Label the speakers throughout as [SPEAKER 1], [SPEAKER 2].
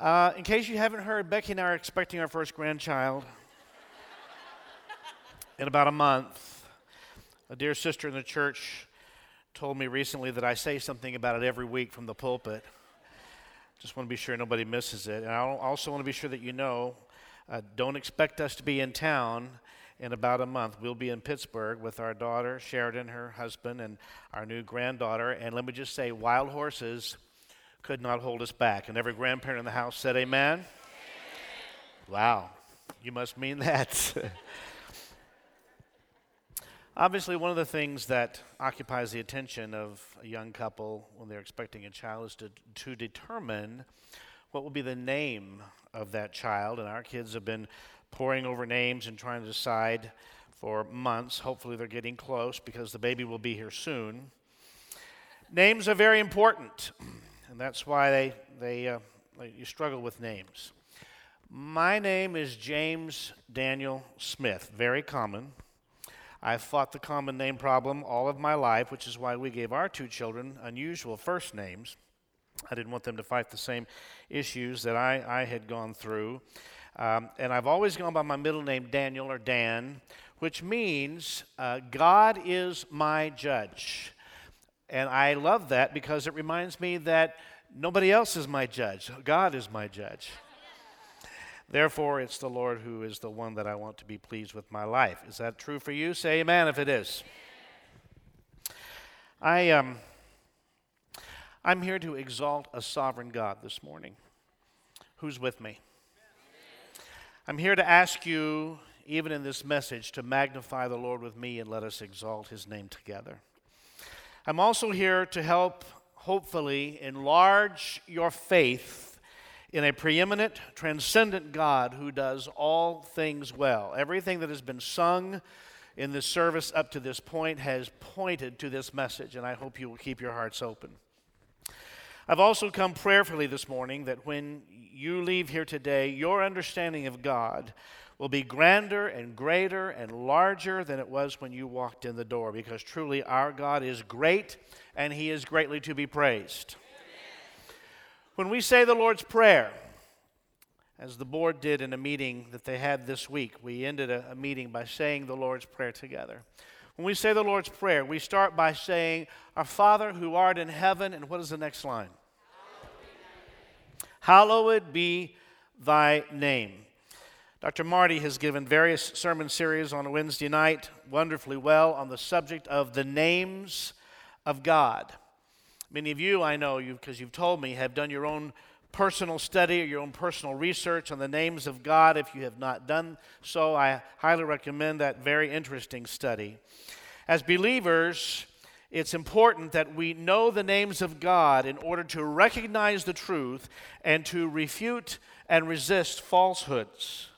[SPEAKER 1] Uh, in case you haven't heard, Becky and I are expecting our first grandchild in about a month. A dear sister in the church told me recently that I say something about it every week from the pulpit. Just want to be sure nobody misses it. And I also want to be sure that you know uh, don't expect us to be in town in about a month. We'll be in Pittsburgh with our daughter, Sheridan, her husband, and our new granddaughter. And let me just say, wild horses could not hold us back. And every grandparent in the house said, Amen. Wow, you must mean that. Obviously, one of the things that occupies the attention of a young couple when they're expecting a child is to, to determine what will be the name of that child. And our kids have been poring over names and trying to decide for months. Hopefully, they're getting close because the baby will be here soon. Names are very important and that's why they, they, uh, you struggle with names. My name is James Daniel Smith, very common. I've fought the common name problem all of my life, which is why we gave our two children unusual first names. I didn't want them to fight the same issues that I, I had gone through. Um, and I've always gone by my middle name, Daniel or Dan, which means uh, God is my judge. And I love that because it reminds me that nobody else is my judge, God is my judge. Therefore, it's the Lord who is the one that I want to be pleased with my life. Is that true for you? Say amen if it is. I, um, I'm here to exalt a sovereign God this morning. Who's with me? I'm here to ask you, even in this message, to magnify the Lord with me and let us exalt his name together. I'm also here to help, hopefully, enlarge your faith in a preeminent, transcendent God who does all things well. Everything that has been sung in this service up to this point has pointed to this message, and I hope you will keep your hearts open. I've also come prayerfully this morning that when you leave here today, your understanding of God will be grander and greater and larger than it was when you walked in the door because truly our God is great and he is greatly to be praised. When we say the Lord's Prayer, as the board did in a meeting that they had this week, we ended a, a meeting by saying the Lord's Prayer together. When we say the Lord's Prayer, we start by saying, Our Father who art in heaven, and what is the next line? Hallowed be thy name. Dr. Marty has given various sermon series on a Wednesday night, wonderfully well, on the subject of the names of God. Many of you, I know, you because you've told me, have done your own personal study or your own personal research on the names of God. If you have not done so, I highly recommend that very interesting study. As believers, it's important that we know the names of God in order to recognize the truth and to refute and resist falsehoods.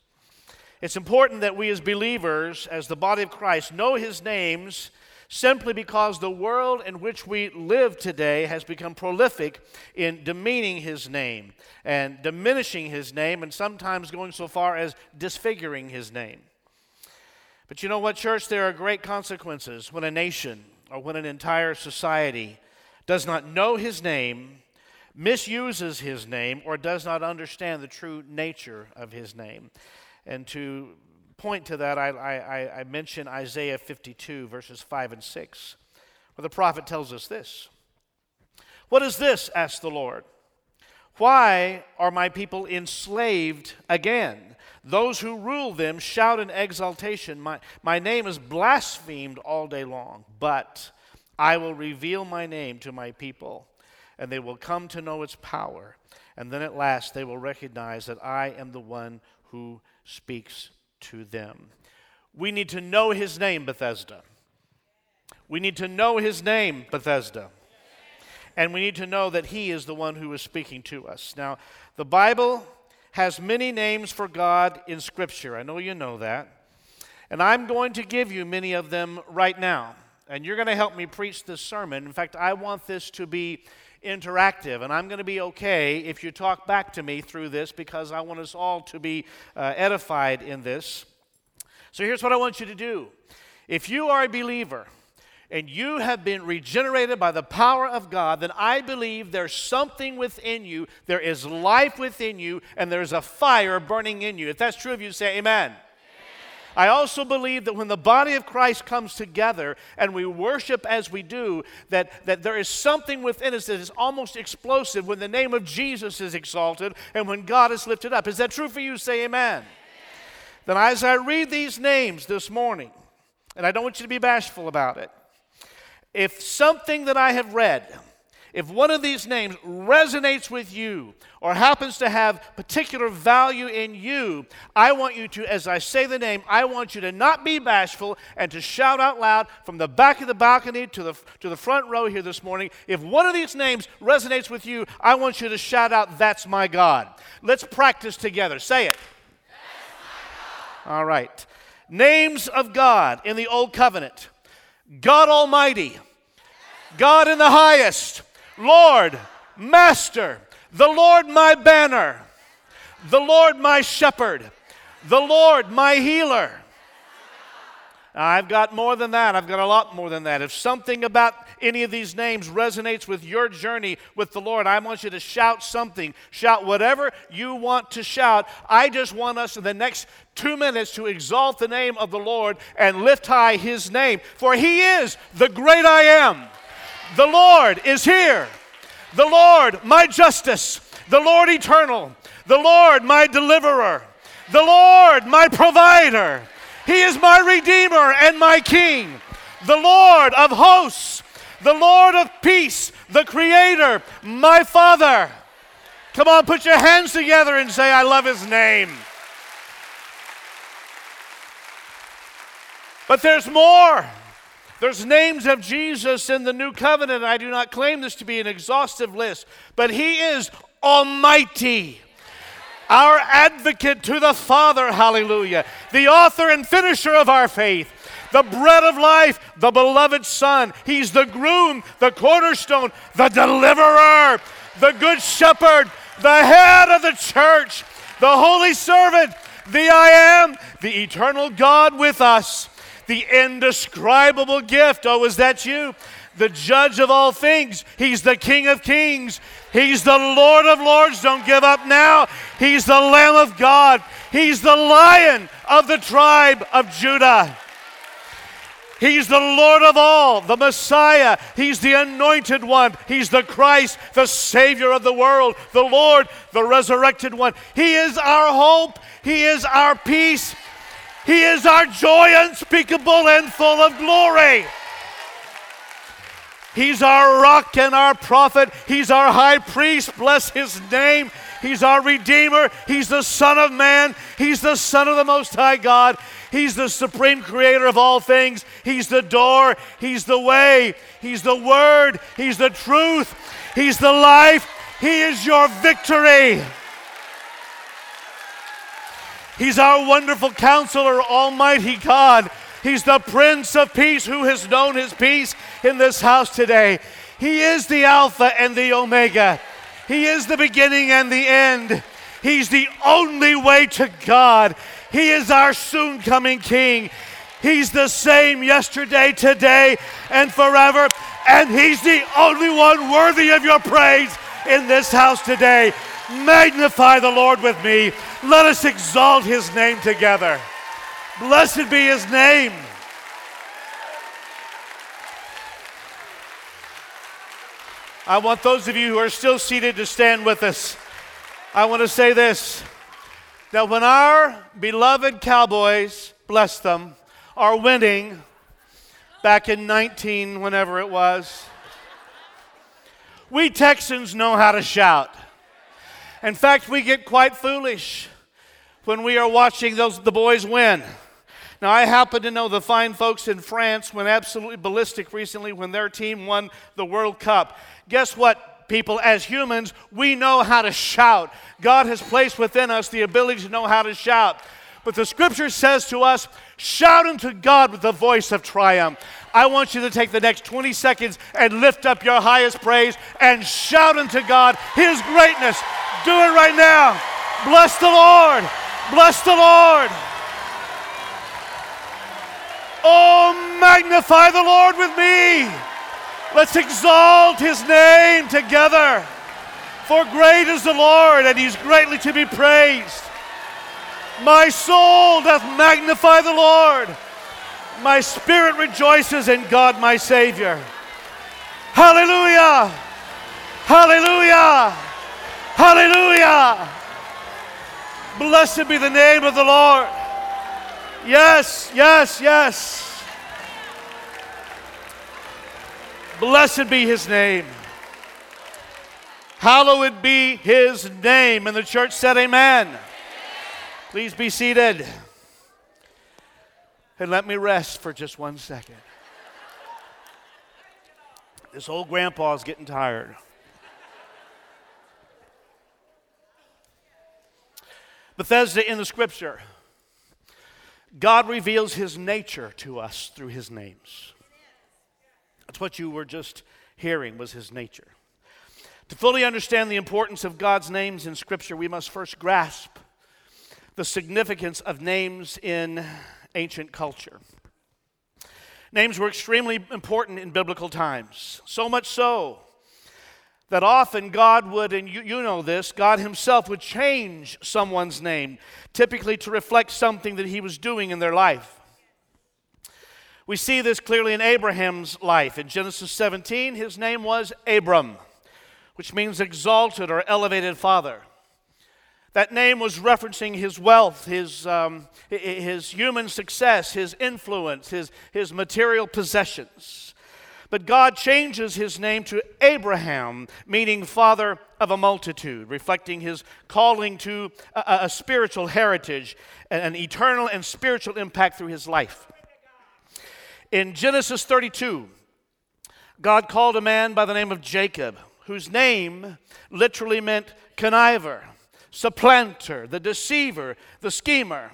[SPEAKER 1] It's important that we as believers, as the body of Christ, know his names simply because the world in which we live today has become prolific in demeaning his name and diminishing his name and sometimes going so far as disfiguring his name. But you know what, church? There are great consequences when a nation or when an entire society does not know his name, misuses his name, or does not understand the true nature of his name. And to point to that, I, I, I mention Isaiah 52, verses 5 and 6, where the prophet tells us this What is this? asked the Lord. Why are my people enslaved again? Those who rule them shout in exultation. My, my name is blasphemed all day long, but I will reveal my name to my people, and they will come to know its power. And then at last they will recognize that I am the one who speaks to them. We need to know his name, Bethesda. We need to know his name, Bethesda. And we need to know that he is the one who is speaking to us. Now, the Bible has many names for God in Scripture. I know you know that. And I'm going to give you many of them right now. And you're going to help me preach this sermon. In fact, I want this to be interactive. And I'm going to be okay if you talk back to me through this because I want us all to be uh, edified in this. So here's what I want you to do if you are a believer, and you have been regenerated by the power of God, then I believe there's something within you. There is life within you, and there's a fire burning in you. If that's true of you, say amen. I also believe that when the body of Christ comes together and we worship as we do, that, that there is something within us that is almost explosive when the name of Jesus is exalted and when God is lifted up. Is that true for you? Say amen. amen. Then, as I read these names this morning, and I don't want you to be bashful about it, if something that I have read, if one of these names resonates with you or happens to have particular value in you, I want you to, as I say the name, I want you to not be bashful and to shout out loud from the back of the balcony to the, to the front row here this morning. If one of these names resonates with you, I want you to shout out, That's my God. Let's practice together. Say it. All right. Names of God in the Old Covenant God Almighty, God in the highest. Lord, Master, the Lord my banner, the Lord my shepherd, the Lord my healer. I've got more than that. I've got a lot more than that. If something about any of these names resonates with your journey with the Lord, I want you to shout something. Shout whatever you want to shout. I just want us in the next two minutes to exalt the name of the Lord and lift high his name. For he is the great I am. The Lord is here. The Lord, my justice. The Lord eternal. The Lord, my deliverer. The Lord, my provider. He is my redeemer and my king. The Lord of hosts. The Lord of peace. The creator. My father. Come on, put your hands together and say, I love his name. But there's more. There's names of Jesus in the new covenant. I do not claim this to be an exhaustive list, but he is almighty. Our advocate to the Father, hallelujah. The author and finisher of our faith the bread of life, the beloved Son. He's the groom, the cornerstone, the deliverer, the good shepherd, the head of the church, the holy servant, the I am, the eternal God with us the indescribable gift. Oh, is that you? The judge of all things. He's the King of kings. He's the Lord of lords. Don't give up now. He's the Lamb of God. He's the Lion of the tribe of Judah. He's the Lord of all, the Messiah. He's the anointed one. He's the Christ, the Savior of the world, the Lord, the resurrected one. He is our hope. He is our peace. He is our joy unspeakable and full of glory. He's our rock and our prophet. He's our high priest. Bless his name. He's our redeemer. He's the Son of Man. He's the Son of the Most High God. He's the supreme creator of all things. He's the door. He's the way. He's the word. He's the truth. He's the life. He is your victory. He's our wonderful counselor, Almighty God. He's the Prince of Peace who has known his peace in this house today. He is the Alpha and the Omega. He is the beginning and the end. He's the only way to God. He is our soon coming King. He's the same yesterday, today, and forever. And He's the only one worthy of your praise in this house today. Magnify the Lord with me. Let us exalt his name together. Blessed be his name. I want those of you who are still seated to stand with us. I want to say this that when our beloved Cowboys, bless them, are winning back in 19, whenever it was, we Texans know how to shout. In fact, we get quite foolish when we are watching those the boys win. Now, I happen to know the fine folks in France went absolutely ballistic recently when their team won the World Cup. Guess what, people? As humans, we know how to shout. God has placed within us the ability to know how to shout. But the scripture says to us, shout unto God with the voice of triumph. I want you to take the next 20 seconds and lift up your highest praise and shout unto God His greatness. Do it right now. Bless the Lord. Bless the Lord. Oh, magnify the Lord with me. Let's exalt his name together. For great is the Lord, and he's greatly to be praised. My soul doth magnify the Lord. My spirit rejoices in God my Savior. Hallelujah! Hallelujah! Hallelujah! Blessed be the name of the Lord. Yes, yes, yes. Blessed be his name. Hallowed be his name. And the church said, Amen. Please be seated. And let me rest for just one second. This old grandpa is getting tired. Bethesda in the scripture, God reveals his nature to us through his names. That's what you were just hearing was his nature. To fully understand the importance of God's names in scripture, we must first grasp the significance of names in ancient culture. Names were extremely important in biblical times, so much so that often God would, and you, you know this, God Himself would change someone's name, typically to reflect something that He was doing in their life. We see this clearly in Abraham's life. In Genesis 17, his name was Abram, which means exalted or elevated father. That name was referencing his wealth, his, um, his human success, his influence, his, his material possessions. But God changes his name to Abraham, meaning father of a multitude, reflecting his calling to a, a spiritual heritage, and an eternal and spiritual impact through his life. In Genesis 32, God called a man by the name of Jacob, whose name literally meant conniver supplanter, the deceiver, the schemer.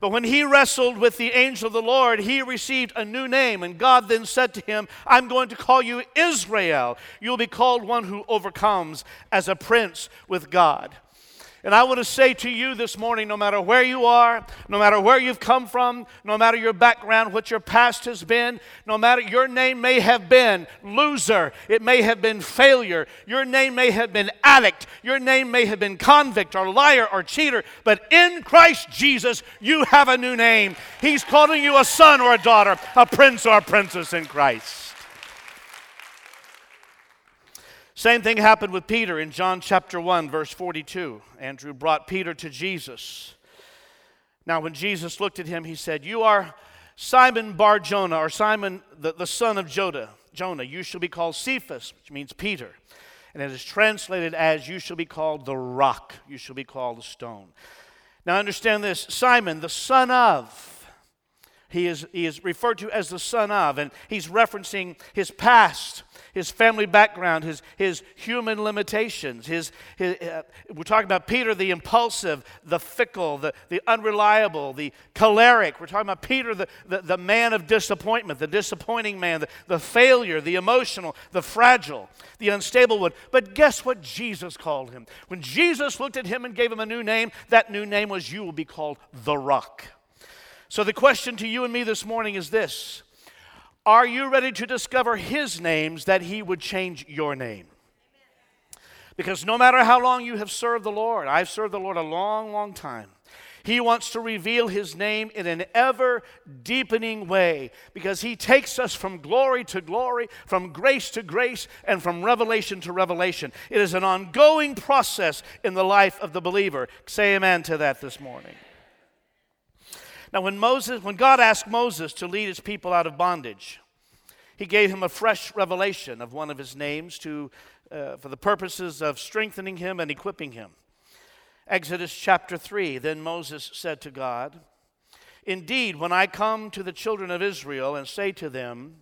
[SPEAKER 1] But when he wrestled with the angel of the Lord, he received a new name. And God then said to him, I'm going to call you Israel. You'll be called one who overcomes as a prince with God. And I want to say to you this morning no matter where you are, no matter where you've come from, no matter your background, what your past has been, no matter your name may have been loser, it may have been failure, your name may have been addict, your name may have been convict or liar or cheater, but in Christ Jesus, you have a new name. He's calling you a son or a daughter, a prince or a princess in Christ. Same thing happened with Peter in John chapter 1, verse 42. Andrew brought Peter to Jesus. Now, when Jesus looked at him, he said, You are Simon Bar Jonah, or Simon, the, the son of Jonah. Jonah. You shall be called Cephas, which means Peter. And it is translated as, You shall be called the rock. You shall be called the stone. Now, understand this Simon, the son of, he is, he is referred to as the son of, and he's referencing his past his family background, his, his human limitations. His, his uh, we're talking about Peter the impulsive, the fickle, the, the unreliable, the choleric. We're talking about Peter the, the, the man of disappointment, the disappointing man, the, the failure, the emotional, the fragile, the unstable one. But guess what Jesus called him? When Jesus looked at him and gave him a new name, that new name was You will be called the rock. So the question to you and me this morning is this are you ready to discover His names that He would change your name? Because no matter how long you have served the Lord, I've served the Lord a long, long time. He wants to reveal His name in an ever deepening way because He takes us from glory to glory, from grace to grace, and from revelation to revelation. It is an ongoing process in the life of the believer. Say amen to that this morning. Now, when Moses, when God asked Moses to lead his people out of bondage, he gave him a fresh revelation of one of his names to, uh, for the purposes of strengthening him and equipping him. Exodus chapter 3 Then Moses said to God, Indeed, when I come to the children of Israel and say to them,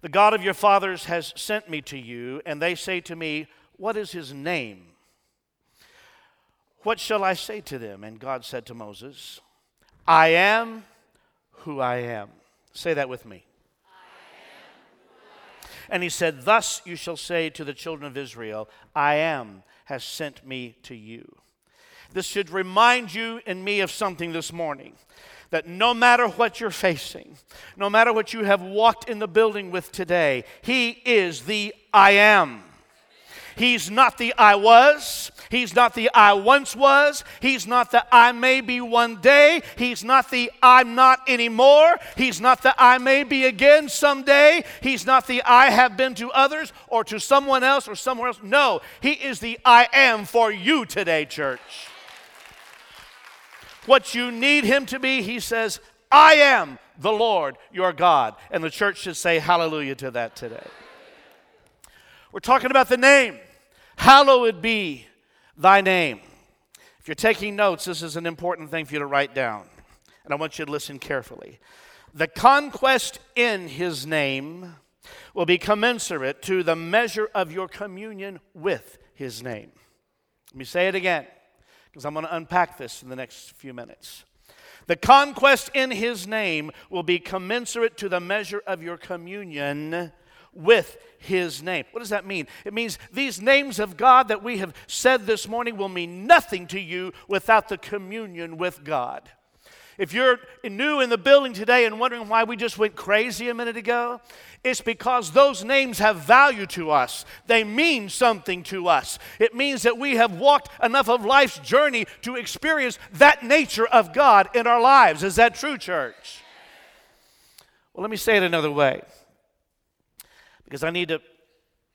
[SPEAKER 1] The God of your fathers has sent me to you, and they say to me, What is his name? What shall I say to them? And God said to Moses, I am who I am. Say that with me. And he said, Thus you shall say to the children of Israel, I am has sent me to you. This should remind you and me of something this morning that no matter what you're facing, no matter what you have walked in the building with today, He is the I am. He's not the I was. He's not the I once was. He's not the I may be one day. He's not the I'm not anymore. He's not the I may be again someday. He's not the I have been to others or to someone else or somewhere else. No, He is the I am for you today, church what you need him to be, he says, I am the Lord your God. And the church should say hallelujah to that today. We're talking about the name. Hallowed be thy name. If you're taking notes, this is an important thing for you to write down. And I want you to listen carefully. The conquest in his name will be commensurate to the measure of your communion with his name. Let me say it again because I'm going to unpack this in the next few minutes. The conquest in his name will be commensurate to the measure of your communion with his name. What does that mean? It means these names of God that we have said this morning will mean nothing to you without the communion with God. If you're new in the building today and wondering why we just went crazy a minute ago, it's because those names have value to us. They mean something to us. It means that we have walked enough of life's journey to experience that nature of God in our lives. Is that true, church? Well, let me say it another way because I need to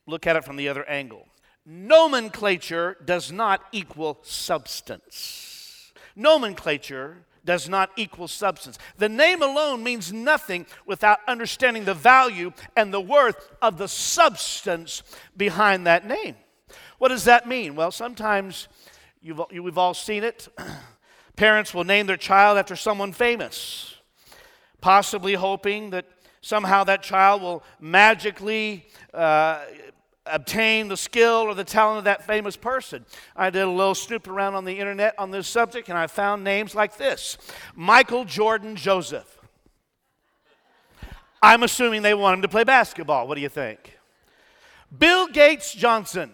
[SPEAKER 1] look at it from the other angle. Nomenclature does not equal substance. Nomenclature does not equal substance. The name alone means nothing without understanding the value and the worth of the substance behind that name. What does that mean? Well, sometimes you've, we've all seen it. Parents will name their child after someone famous, possibly hoping that somehow that child will magically uh, obtain the skill or the talent of that famous person. I did a little snoop around on the internet on this subject and I found names like this Michael Jordan Joseph. I'm assuming they want him to play basketball. What do you think? Bill Gates Johnson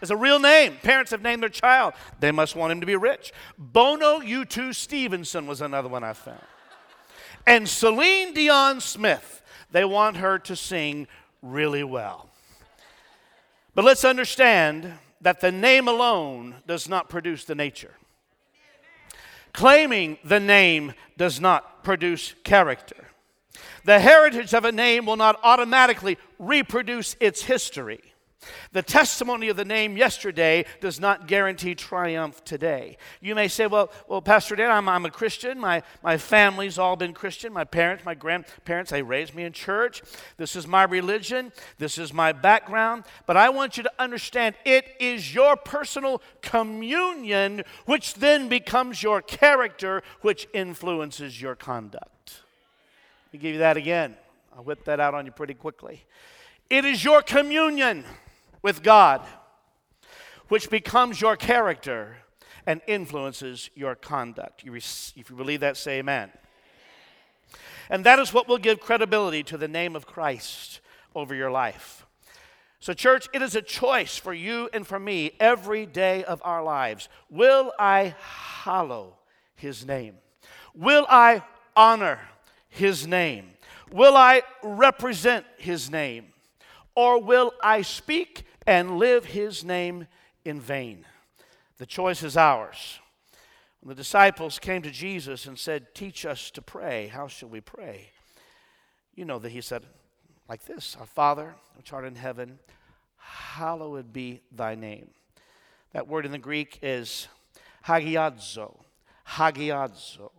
[SPEAKER 1] is a real name. Parents have named their child. They must want him to be rich. Bono U2 Stevenson was another one I found. And Celine Dion Smith, they want her to sing really well. But let's understand that the name alone does not produce the nature. Claiming the name does not produce character. The heritage of a name will not automatically reproduce its history. The testimony of the name yesterday does not guarantee triumph today. You may say, well, well Pastor Dan, I'm, I'm a Christian. My, my family's all been Christian. My parents, my grandparents, they raised me in church. This is my religion. This is my background. But I want you to understand it is your personal communion, which then becomes your character, which influences your conduct. Let me give you that again. I'll whip that out on you pretty quickly. It is your communion with God, which becomes your character and influences your conduct. You if you believe that, say amen. And that is what will give credibility to the name of Christ over your life. So, church, it is a choice for you and for me every day of our lives. Will I hallow his name? Will I honor his name? Will I represent his name? Or will I speak and live his name in vain. The choice is ours. When the disciples came to Jesus and said, Teach us to pray, how shall we pray? You know that he said, like this Our Father, which art in heaven, hallowed be thy name. That word in the Greek is hagiadzo. Hagiadzo.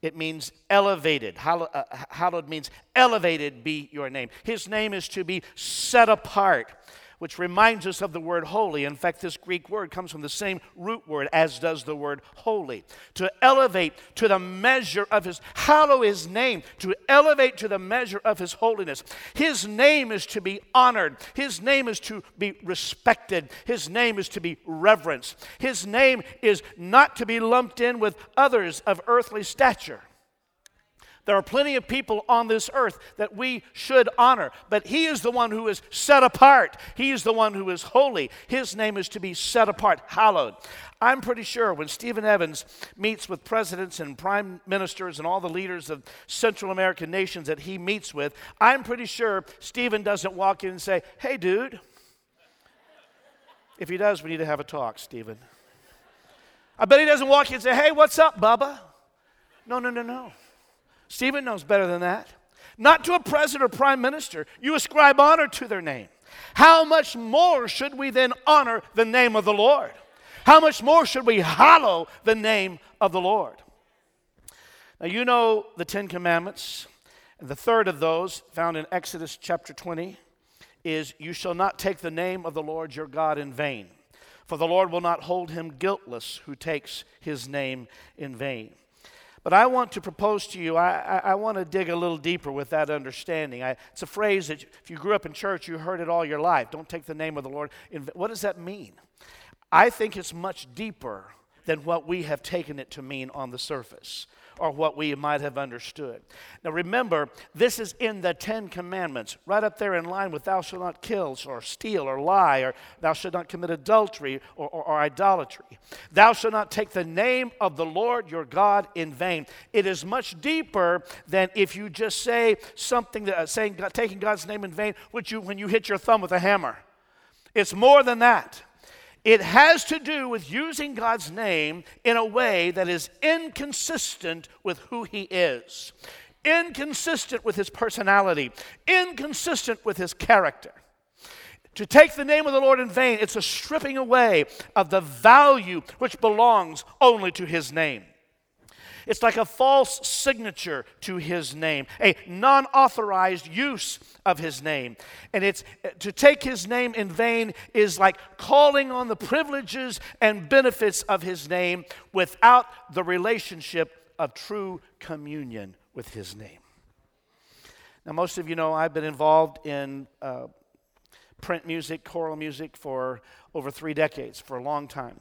[SPEAKER 1] It means elevated. Uh, hallowed means elevated be your name. His name is to be set apart which reminds us of the word holy. In fact, this Greek word comes from the same root word as does the word holy. To elevate to the measure of his, hallow his name, to elevate to the measure of his holiness. His name is to be honored, his name is to be respected, his name is to be reverenced. His name is not to be lumped in with others of earthly stature. There are plenty of people on this earth that we should honor, but He is the one who is set apart. He is the one who is holy. His name is to be set apart, hallowed. I'm pretty sure when Stephen Evans meets with presidents and prime ministers and all the leaders of Central American nations that he meets with, I'm pretty sure Stephen doesn't walk in and say, Hey, dude. If he does, we need to have a talk, Stephen. I bet he doesn't walk in and say, Hey, what's up, Bubba? No, no, no, no. Stephen knows better than that. Not to a president or prime minister. You ascribe honor to their name. How much more should we then honor the name of the Lord? How much more should we hallow the name of the Lord? Now, you know the Ten Commandments. And the third of those, found in Exodus chapter 20, is You shall not take the name of the Lord your God in vain, for the Lord will not hold him guiltless who takes his name in vain. But I want to propose to you, I, I, I, want to dig a little deeper with that understanding. I, it's a phrase that if you grew up in church, you heard it all your life. Don't take the name of the Lord. What does that mean? I think it's much deeper than what we have taken it to mean on the surface or what we might have understood. Now remember, this is in the Ten Commandments, right up there in line with thou shalt not kill or steal or lie or thou shalt not commit adultery or, or, or idolatry. Thou shalt not take the name of the Lord your God in vain. It is much deeper than if you just say something that uh, saying taking God's name in vain, which you when you hit your thumb with a hammer. It's more than that. It has to do with using God's name in a way that is inconsistent with who He is, inconsistent with His personality, inconsistent with His character. To take the name of the Lord in vain, it's a stripping away of the value which belongs only to His name. It's like a false signature to his name, a non authorized use of his name. And it's to take his name in vain is like calling on the privileges and benefits of his name without the relationship of true communion with his name. Now, most of you know I've been involved in uh, print music, choral music for over three decades, for a long time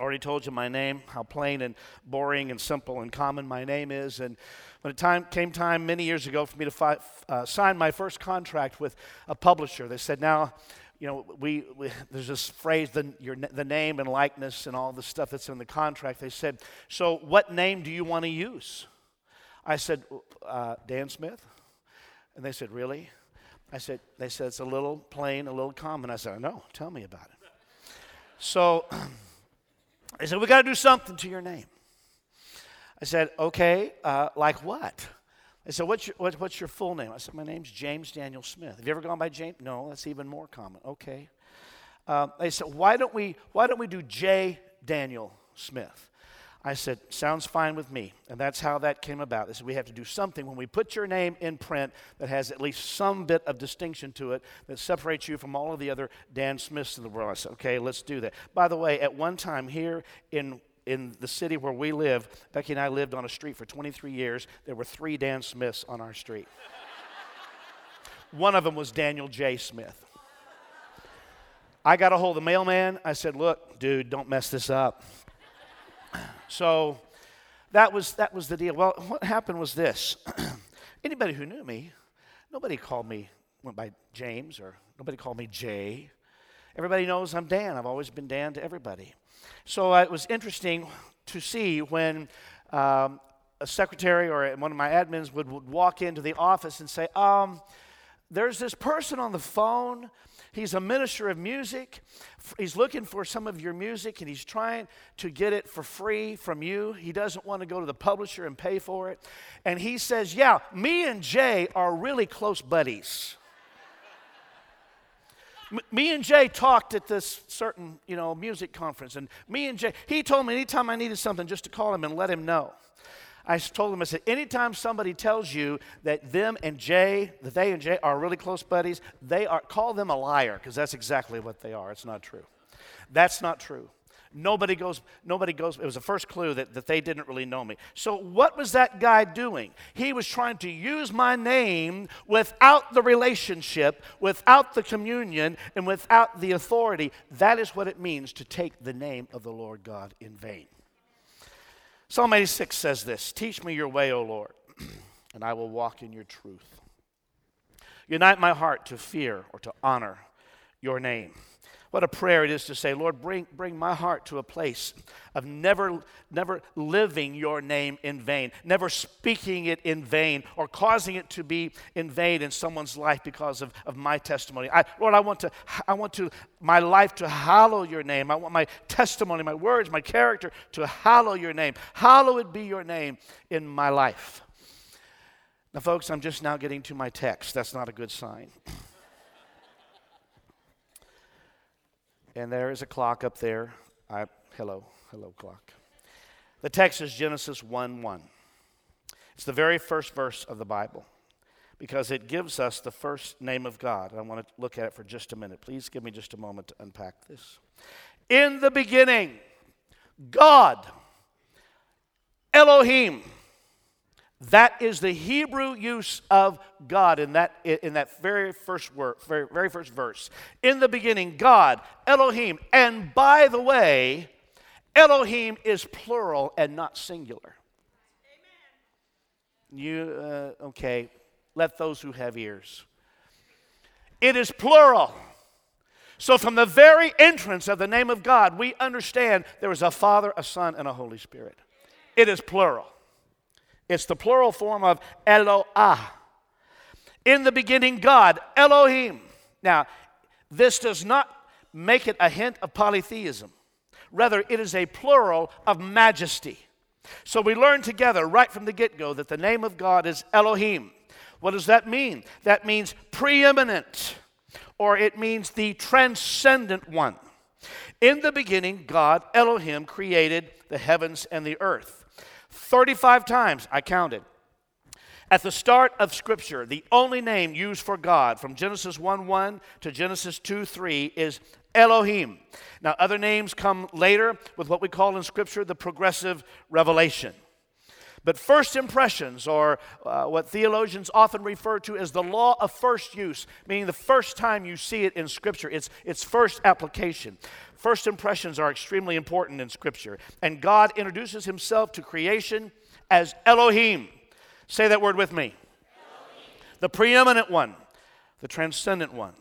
[SPEAKER 1] already told you my name, how plain and boring and simple and common my name is. And when it time, came time many years ago for me to fi- uh, sign my first contract with a publisher, they said, now, you know, we, we there's this phrase, the, your, the name and likeness and all the stuff that's in the contract. They said, so what name do you want to use? I said, uh, Dan Smith. And they said, really? I said, they said, it's a little plain, a little common. I said, no, tell me about it. So They said, We got to do something to your name. I said, Okay, uh, like what? They said, what's your, what, what's your full name? I said, My name's James Daniel Smith. Have you ever gone by James? No, that's even more common. Okay. Um, they said, why don't, we, why don't we do J. Daniel Smith? I said, sounds fine with me. And that's how that came about. They said, we have to do something when we put your name in print that has at least some bit of distinction to it that separates you from all of the other Dan Smiths in the world. I said, okay, let's do that. By the way, at one time here in in the city where we live, Becky and I lived on a street for 23 years. There were three Dan Smiths on our street. One of them was Daniel J. Smith. I got a hold of the mailman. I said, Look, dude, don't mess this up. So that was, that was the deal. Well, what happened was this anybody who knew me, nobody called me, went by James, or nobody called me Jay. Everybody knows I'm Dan. I've always been Dan to everybody. So uh, it was interesting to see when um, a secretary or one of my admins would, would walk into the office and say, um, There's this person on the phone He's a minister of music. He's looking for some of your music and he's trying to get it for free from you. He doesn't want to go to the publisher and pay for it. And he says, Yeah, me and Jay are really close buddies. me and Jay talked at this certain, you know, music conference, and me and Jay, he told me anytime I needed something just to call him and let him know. I told him, I said, anytime somebody tells you that them and Jay, that they and Jay are really close buddies, they are, call them a liar, because that's exactly what they are. It's not true. That's not true. Nobody goes, nobody goes, it was the first clue that, that they didn't really know me. So, what was that guy doing? He was trying to use my name without the relationship, without the communion, and without the authority. That is what it means to take the name of the Lord God in vain. Psalm 86 says this Teach me your way, O Lord. and I will walk in your truth. Unite my heart to fear or to honor your name. What a prayer it is to say, Lord, bring, bring my heart to a place of never, never living your name in vain, never speaking it in vain, or causing it to be in vain in someone's life because of, of my testimony. I, Lord, I want to, I want to, my life to hallow your name. I want my testimony, my words, my character to hallow your name. Hallowed be your name in my life. Now, folks, I'm just now getting to my text. That's not a good sign. And there is a clock up there. I, hello, hello, clock. The text is Genesis 1 1. It's the very first verse of the Bible because it gives us the first name of God. I want to look at it for just a minute. Please give me just a moment to unpack this. In the beginning, God, Elohim, that is the Hebrew use of God in that, in that very first word, very, very first verse. In the beginning, God, Elohim. And by the way, Elohim is plural and not singular. Amen. You, uh, okay, let those who have ears. It is plural. So, from the very entrance of the name of God, we understand there is a Father, a Son, and a Holy Spirit. It is plural. It's the plural form of Eloah. In the beginning, God, Elohim. Now, this does not make it a hint of polytheism. Rather, it is a plural of majesty. So we learn together right from the get go that the name of God is Elohim. What does that mean? That means preeminent, or it means the transcendent one. In the beginning, God, Elohim, created the heavens and the earth. 35 times I counted. At the start of Scripture, the only name used for God from Genesis 1 1 to Genesis 2 3 is Elohim. Now, other names come later with what we call in Scripture the progressive revelation. But first impressions, or uh, what theologians often refer to as the law of first use, meaning the first time you see it in Scripture, it's its first application. First impressions are extremely important in Scripture. And God introduces himself to creation as Elohim. Say that word with me. Elohim. The preeminent one, the transcendent one.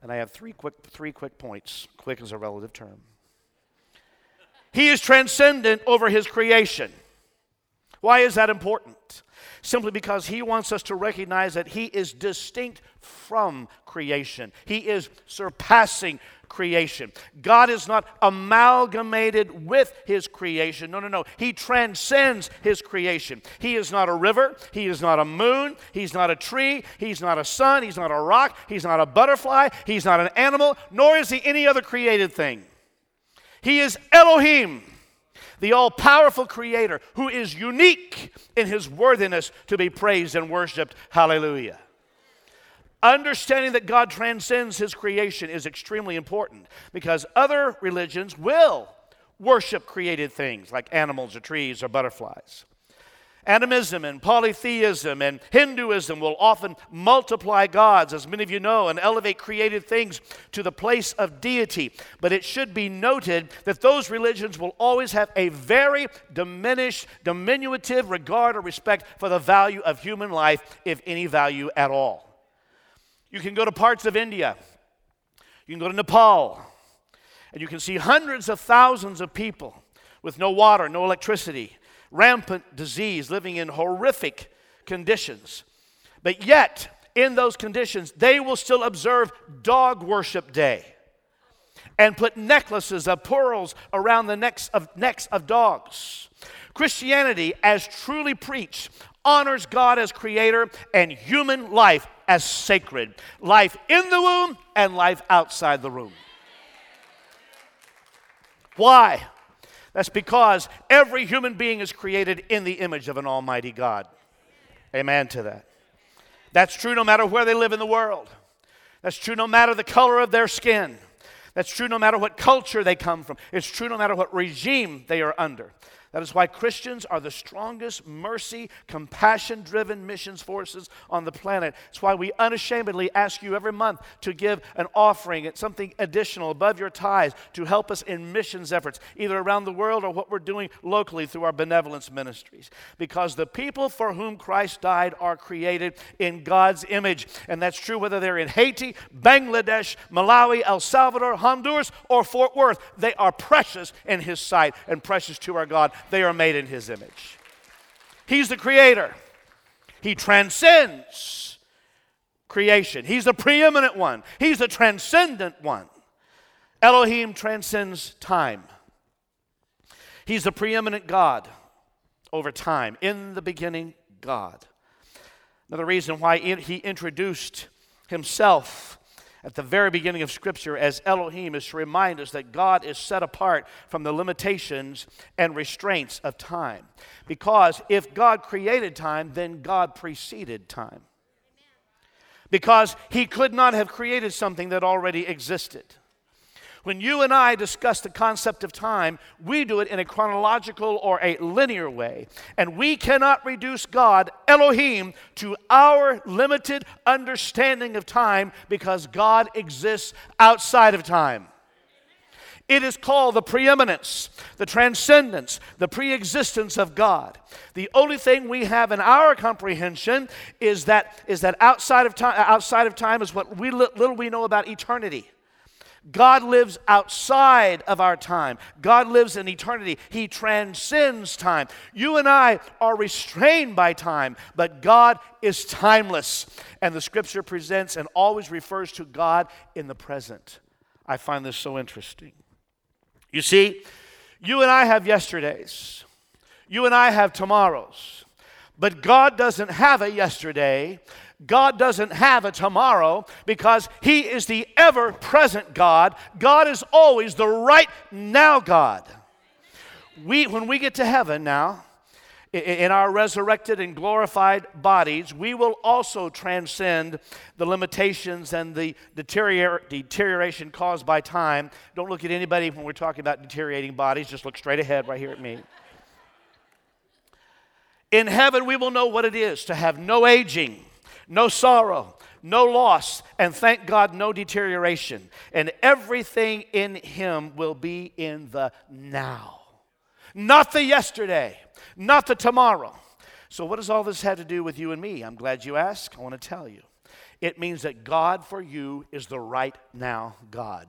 [SPEAKER 1] And I have three quick, three quick points. Quick is a relative term. He is transcendent over his creation. Why is that important? Simply because he wants us to recognize that he is distinct from creation. He is surpassing creation. God is not amalgamated with his creation. No, no, no. He transcends his creation. He is not a river. He is not a moon. He's not a tree. He's not a sun. He's not a rock. He's not a butterfly. He's not an animal, nor is he any other created thing. He is Elohim the all powerful Creator who is unique in His worthiness to be praised and worshiped. Hallelujah. Understanding that God transcends His creation is extremely important because other religions will worship created things like animals or trees or butterflies. Animism and polytheism and Hinduism will often multiply gods, as many of you know, and elevate created things to the place of deity. But it should be noted that those religions will always have a very diminished, diminutive regard or respect for the value of human life, if any value at all. You can go to parts of India, you can go to Nepal, and you can see hundreds of thousands of people with no water, no electricity, rampant disease, living in horrific conditions. But yet, in those conditions, they will still observe Dog Worship Day and put necklaces of pearls around the necks of, necks of dogs. Christianity, as truly preached, honors God as creator and human life as sacred life in the womb and life outside the womb. Why? That's because every human being is created in the image of an almighty God. Amen to that. That's true no matter where they live in the world. That's true no matter the color of their skin. That's true no matter what culture they come from. It's true no matter what regime they are under. That is why Christians are the strongest mercy, compassion driven missions forces on the planet. It's why we unashamedly ask you every month to give an offering, something additional above your tithes to help us in missions efforts, either around the world or what we're doing locally through our benevolence ministries. Because the people for whom Christ died are created in God's image. And that's true whether they're in Haiti, Bangladesh, Malawi, El Salvador, Honduras, or Fort Worth. They are precious in His sight and precious to our God. They are made in His image. He's the creator, He transcends creation. He's the preeminent one, He's the transcendent one. Elohim transcends time. He's the preeminent God over time. In the beginning, God. Another reason why he introduced himself at the very beginning of Scripture as Elohim is to remind us that God is set apart from the limitations and restraints of time. Because if God created time, then God preceded time. Because he could not have created something that already existed. When you and I discuss the concept of time, we do it in a chronological or a linear way. And we cannot reduce God, Elohim, to our limited understanding of time because God exists outside of time. It is called the preeminence, the transcendence, the preexistence of God. The only thing we have in our comprehension is that, is that outside, of time, outside of time is what we, little we know about eternity. God lives outside of our time. God lives in eternity. He transcends time. You and I are restrained by time, but God is timeless. And the scripture presents and always refers to God in the present. I find this so interesting. You see, you and I have yesterdays, you and I have tomorrows, but God doesn't have a yesterday. God doesn't have a tomorrow because He is the ever present God. God is always the right now God. We, when we get to heaven now, in our resurrected and glorified bodies, we will also transcend the limitations and the deterioration caused by time. Don't look at anybody when we're talking about deteriorating bodies, just look straight ahead right here at me. In heaven, we will know what it is to have no aging no sorrow, no loss, and thank God, no deterioration. And everything in Him will be in the now, not the yesterday, not the tomorrow. So, what does all this have to do with you and me? I'm glad you asked. I want to tell you. It means that God for you is the right now God.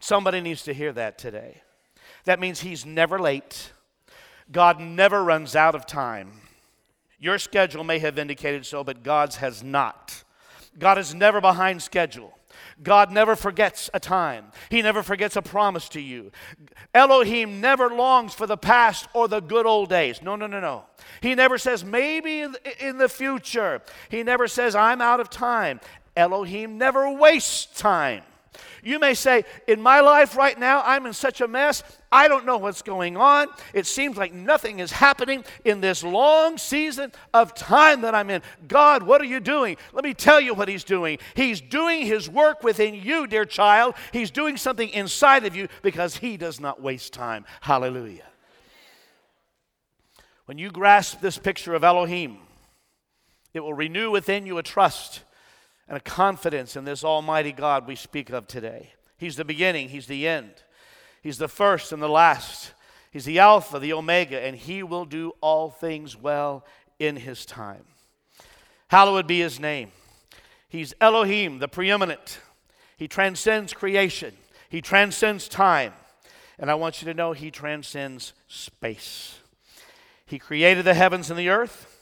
[SPEAKER 1] Somebody needs to hear that today. That means He's never late, God never runs out of time. Your schedule may have indicated so, but God's has not. God is never behind schedule. God never forgets a time. He never forgets a promise to you. Elohim never longs for the past or the good old days. No, no, no, no. He never says, maybe in the future. He never says, I'm out of time. Elohim never wastes time. You may say, In my life right now, I'm in such a mess. I don't know what's going on. It seems like nothing is happening in this long season of time that I'm in. God, what are you doing? Let me tell you what He's doing. He's doing His work within you, dear child. He's doing something inside of you because He does not waste time. Hallelujah. When you grasp this picture of Elohim, it will renew within you a trust and a confidence in this Almighty God we speak of today. He's the beginning, He's the end, He's the first and the last. He's the Alpha, the Omega, and He will do all things well in His time. Hallowed be His name. He's Elohim, the preeminent. He transcends creation, He transcends time. And I want you to know He transcends space. He created the heavens and the earth.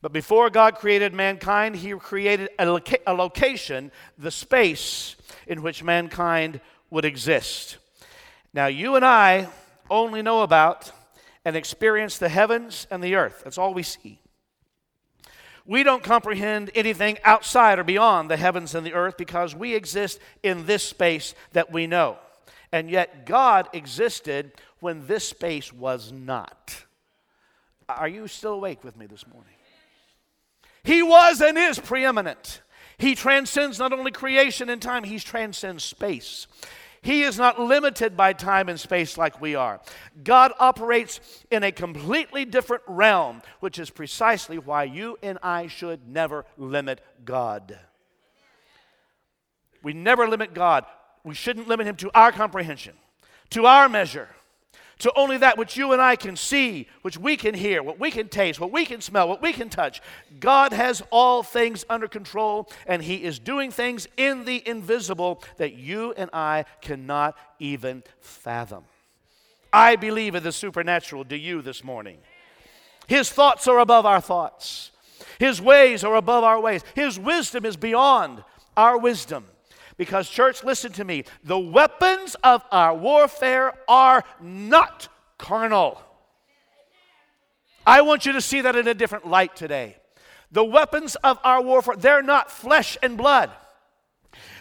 [SPEAKER 1] But before God created mankind, He created a, loca- a location, the space in which mankind would exist. Now, you and I only know about and experience the heavens and the earth. That's all we see. We don't comprehend anything outside or beyond the heavens and the earth because we exist in this space that we know. And yet, God existed when this space was not. Are you still awake with me this morning? He was and is preeminent. He transcends not only creation and time, he transcends space. He is not limited by time and space like we are. God operates in a completely different realm, which is precisely why you and I should never limit God. We never limit God. We shouldn't limit Him to our comprehension, to our measure to only that which you and I can see, which we can hear, what we can taste, what we can smell, what we can touch. God has all things under control, and He is doing things in the invisible that you and I cannot even fathom. I believe in the supernatural. Do you this morning? His thoughts are above our thoughts. His ways are above our ways. His wisdom is beyond our wisdom. Because, church, listen to me. The weapons of our warfare are not carnal. I want you to see that in a different light today. The weapons of our warfare, they're not flesh and blood.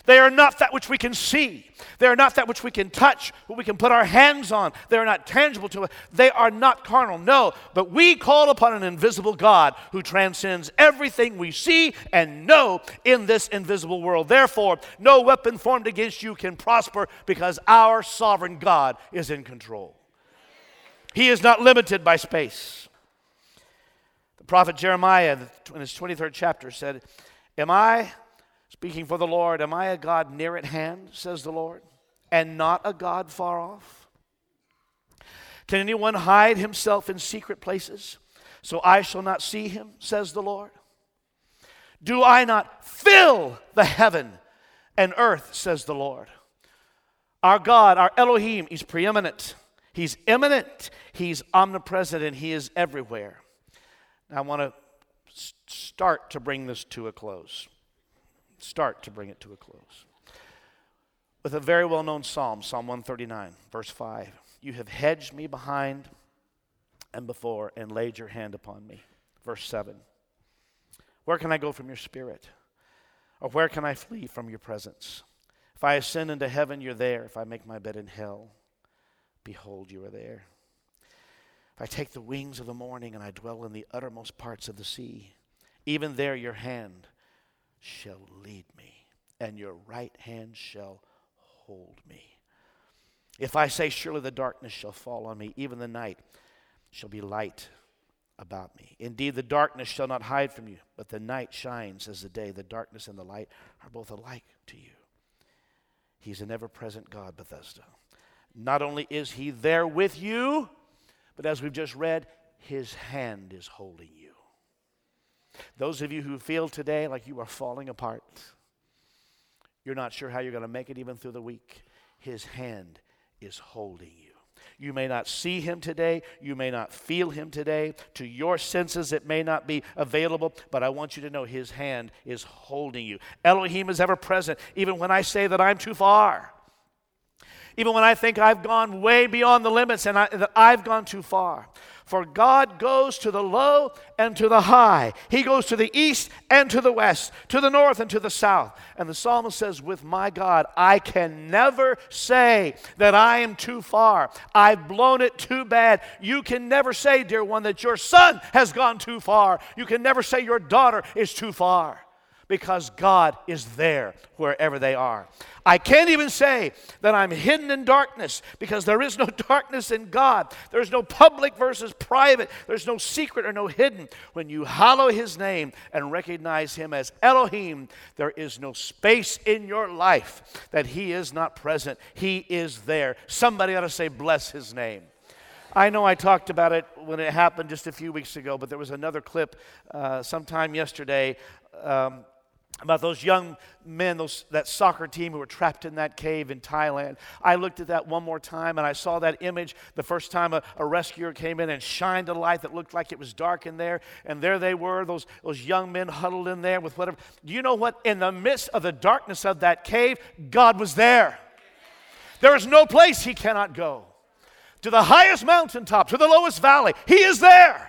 [SPEAKER 1] They are not that which we can see. They are not that which we can touch, what we can put our hands on. They are not tangible to us. They are not carnal. No, but we call upon an invisible God who transcends everything we see and know in this invisible world. Therefore, no weapon formed against you can prosper because our sovereign God is in control. He is not limited by space. The prophet Jeremiah, in his 23rd chapter, said, Am I Speaking for the Lord, am I a God near at hand, says the Lord, and not a God far off? Can anyone hide himself in secret places so I shall not see him, says the Lord? Do I not fill the heaven and earth, says the Lord? Our God, our Elohim, He's preeminent, He's immanent, He's omnipresent, and He is everywhere. Now, I want to start to bring this to a close start to bring it to a close. With a very well known psalm, Psalm 139, verse 5. You have hedged me behind and before and laid your hand upon me. Verse 7. Where can I go from your spirit? Or where can I flee from your presence? If I ascend into heaven, you're there. If I make my bed in hell, behold, you are there. If I take the wings of the morning and I dwell in the uttermost parts of the sea, even there your hand shall lead me, and your right hand shall hold me. If I say, Surely the darkness shall fall on me, even the night shall be light about me. Indeed, the darkness shall not hide from you, but the night shines as the day. The darkness and the light are both alike to you. He's an ever present God, Bethesda. Not only is He there with you, but as we've just read, His hand is holding you. Those of you who feel today like you are falling apart, you're not sure how you're going to make it even through the week, His hand is holding you. You may not see him today. You may not feel him today. To your senses, it may not be available, but I want you to know his hand is holding you. Elohim is ever present, even when I say that I'm too far. Even when I think I've gone way beyond the limits and I, that I've gone too far. For God goes to the low and to the high. He goes to the east and to the west, to the north and to the south. And the psalmist says, With my God, I can never say that I am too far. I've blown it too bad. You can never say, dear one, that your son has gone too far. You can never say your daughter is too far because God is there wherever they are. I can't even say that I'm hidden in darkness because there is no darkness in God. There's no public versus private. There's no secret or no hidden. When you hallow His name and recognize Him as Elohim, there is no space in your life that He is not present. He is there. Somebody ought to say, Bless His name. I know I talked about it when it happened just a few weeks ago, but there was another clip uh, sometime yesterday. Um, about those young men, those, that soccer team who were trapped in that cave in Thailand. I looked at that one more time and I saw that image the first time a, a, rescuer came in and shined a light that looked like it was dark in there. And there they were, those, those young men huddled in there with whatever. You know what? In the midst of the darkness of that cave, God was there. There is no place he cannot go. To the highest mountaintop, to the lowest valley, he is there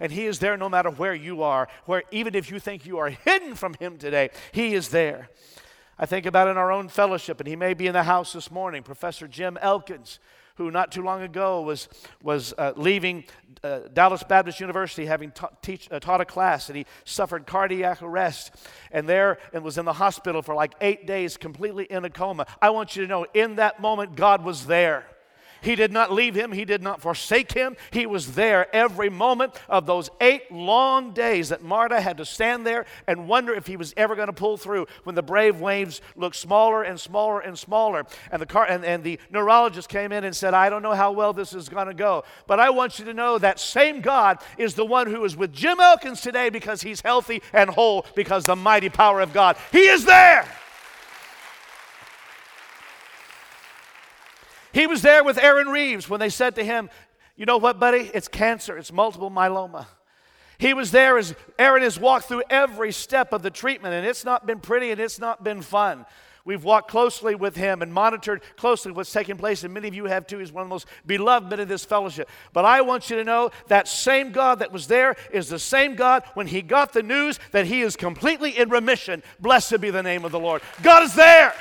[SPEAKER 1] and He is there no matter where you are, where even if you think you are hidden from Him today, He is there. I think about in our own fellowship, and he may be in the house this morning, Professor Jim Elkins, who not too long ago was, was uh, leaving uh, Dallas Baptist University having ta- teach, uh, taught a class and he suffered cardiac arrest and there and was in the hospital for like eight days completely in a coma. I want you to know in that moment God was there. He did not leave him, He did not forsake him. He was there every moment of those eight long days that Marta had to stand there and wonder if he was ever going to pull through when the brave waves looked smaller and smaller and smaller. And the, car, and, and the neurologist came in and said, I don't know how well this is going to go. But I want you to know that same God is the one who is with Jim Elkins today because he's healthy and whole because the mighty power of God. He is there. He was there with Aaron Reeves when they said to him, You know what, buddy? It's cancer, it's multiple myeloma. He was there as Aaron has walked through every step of the treatment, and it's not been pretty and it's not been fun. We've walked closely with him and monitored closely what's taking place, and many of you have too. He's one of the most beloved men of this fellowship. But I want you to know that same God that was there is the same God when he got the news that he is completely in remission. Blessed be the name of the Lord. God is there.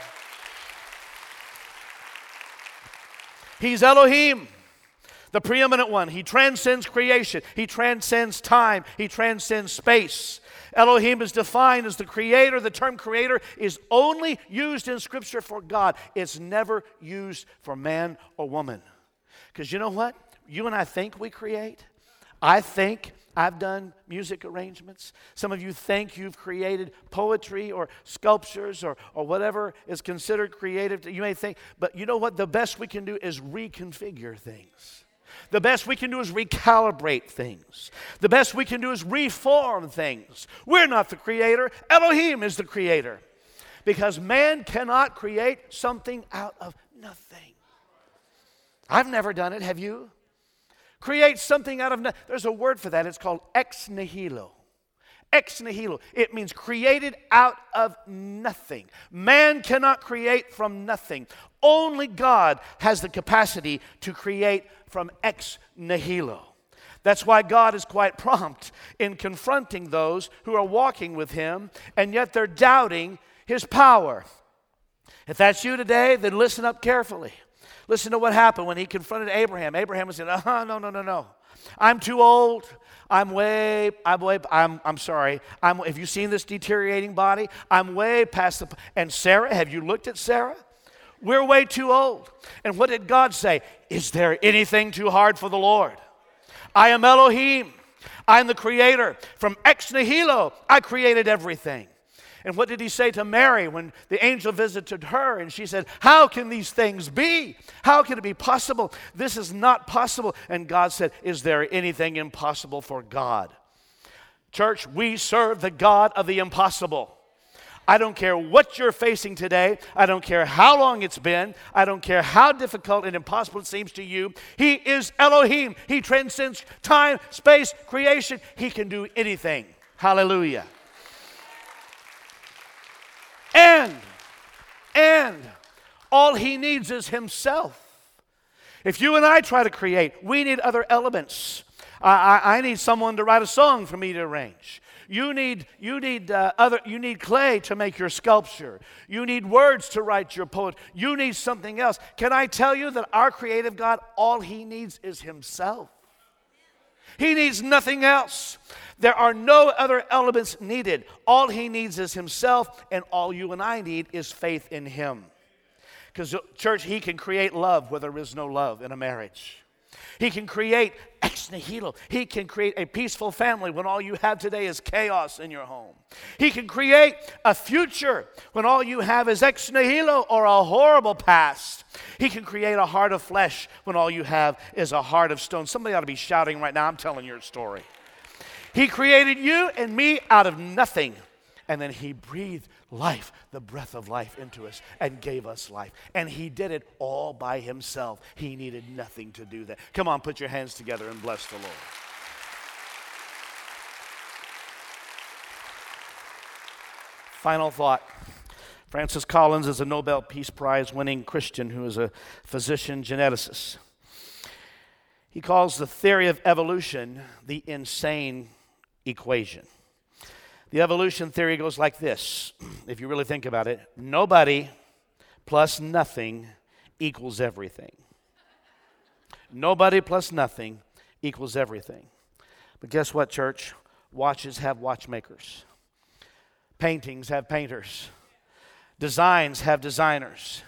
[SPEAKER 1] He's Elohim, the preeminent one. He transcends creation, He transcends time, He transcends space. Elohim is defined as the creator. The term creator is only used in Scripture for God, it's never used for man or woman. Because you know what? You and I think we create. I think I've done music arrangements. Some of you think you've created poetry or sculptures or, or whatever is considered creative. You may think, but you know what? The best we can do is reconfigure things. The best we can do is recalibrate things. The best we can do is reform things. We're not the creator, Elohim is the creator. Because man cannot create something out of nothing. I've never done it, have you? Create something out of nothing. There's a word for that. It's called ex nihilo. Ex nihilo. It means created out of nothing. Man cannot create from nothing. Only God has the capacity to create from ex nihilo. That's why God is quite prompt in confronting those who are walking with Him and yet they're doubting His power. If that's you today, then listen up carefully. Listen to what happened when he confronted Abraham. Abraham was saying, oh, no, no, no, no. I'm too old. I'm way, I'm way, I'm, I'm sorry. I'm, have you seen this deteriorating body? I'm way past the, and Sarah, have you looked at Sarah? We're way too old. And what did God say? Is there anything too hard for the Lord? I am Elohim. I'm the creator. From ex nihilo, I created everything. And what did he say to Mary when the angel visited her and she said, How can these things be? How can it be possible? This is not possible. And God said, Is there anything impossible for God? Church, we serve the God of the impossible. I don't care what you're facing today. I don't care how long it's been. I don't care how difficult and impossible it seems to you. He is Elohim. He transcends time, space, creation. He can do anything. Hallelujah. And, and all he needs is himself. If you and I try to create, we need other elements. I, I, I need someone to write a song for me to arrange. You need, you, need, uh, other, you need clay to make your sculpture. You need words to write your poem. You need something else. Can I tell you that our creative God, all he needs is himself? He needs nothing else. There are no other elements needed. All he needs is himself, and all you and I need is faith in him. Because, church, he can create love where there is no love in a marriage. He can create ex nihilo. He can create a peaceful family when all you have today is chaos in your home. He can create a future when all you have is ex nihilo or a horrible past. He can create a heart of flesh when all you have is a heart of stone. Somebody ought to be shouting right now. I'm telling your story. He created you and me out of nothing. And then He breathed life, the breath of life, into us and gave us life. And He did it all by Himself. He needed nothing to do that. Come on, put your hands together and bless the Lord. Final thought. Francis Collins is a Nobel Peace Prize winning Christian who is a physician geneticist. He calls the theory of evolution the insane equation. The evolution theory goes like this if you really think about it nobody plus nothing equals everything. Nobody plus nothing equals everything. But guess what, church? Watches have watchmakers, paintings have painters, designs have designers,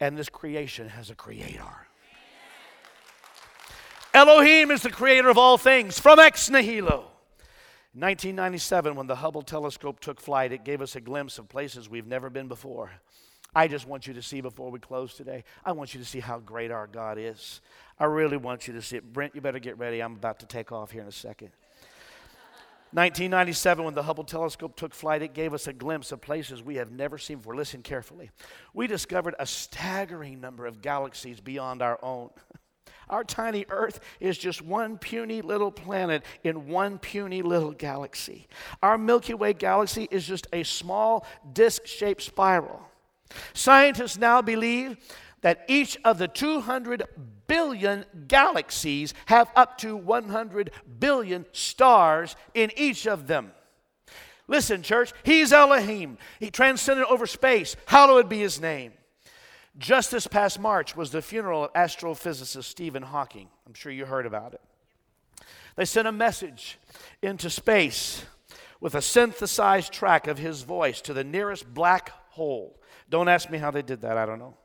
[SPEAKER 1] and this creation has a creator. Elohim is the creator of all things from ex nihilo. In 1997, when the Hubble telescope took flight, it gave us a glimpse of places we've never been before. I just want you to see before we close today, I want you to see how great our God is. I really want you to see it. Brent, you better get ready. I'm about to take off here in a second. 1997, when the Hubble telescope took flight, it gave us a glimpse of places we have never seen before. Listen carefully. We discovered a staggering number of galaxies beyond our own. Our tiny Earth is just one puny little planet in one puny little galaxy. Our Milky Way galaxy is just a small disc shaped spiral. Scientists now believe that each of the 200 billion galaxies have up to 100 billion stars in each of them. Listen, church, He's Elohim. He transcended over space. Hallowed be His name. Just this past March was the funeral of astrophysicist Stephen Hawking. I'm sure you heard about it. They sent a message into space with a synthesized track of his voice to the nearest black hole. Don't ask me how they did that, I don't know.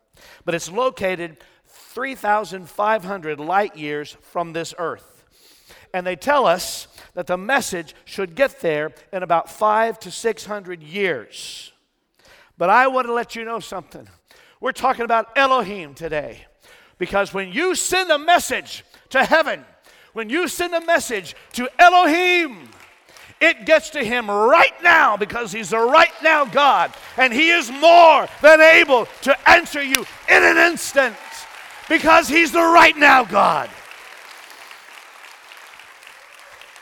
[SPEAKER 1] But it's located 3,500 light years from this earth. And they tell us that the message should get there in about five to 600 years. But I want to let you know something. We're talking about Elohim today. Because when you send a message to heaven, when you send a message to Elohim, it gets to him right now because he's the right now God. And he is more than able to answer you in an instant because he's the right now God.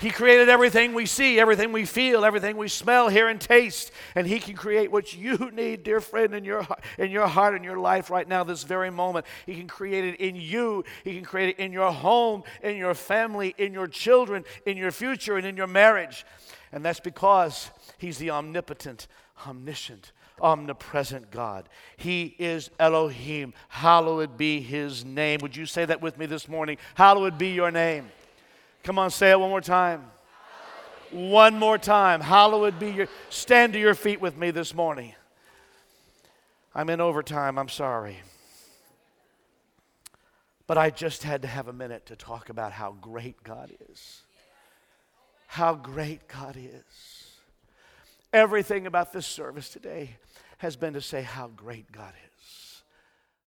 [SPEAKER 1] He created everything we see, everything we feel, everything we smell, hear, and taste. And He can create what you need, dear friend, in your, in your heart, in your life right now, this very moment. He can create it in you. He can create it in your home, in your family, in your children, in your future, and in your marriage. And that's because He's the omnipotent, omniscient, omnipresent God. He is Elohim. Hallowed be His name. Would you say that with me this morning? Hallowed be your name. Come on, say it one more time. One more time. Hallowed be your. Stand to your feet with me this morning. I'm in overtime. I'm sorry. But I just had to have a minute to talk about how great God is. How great God is. Everything about this service today has been to say how great God is.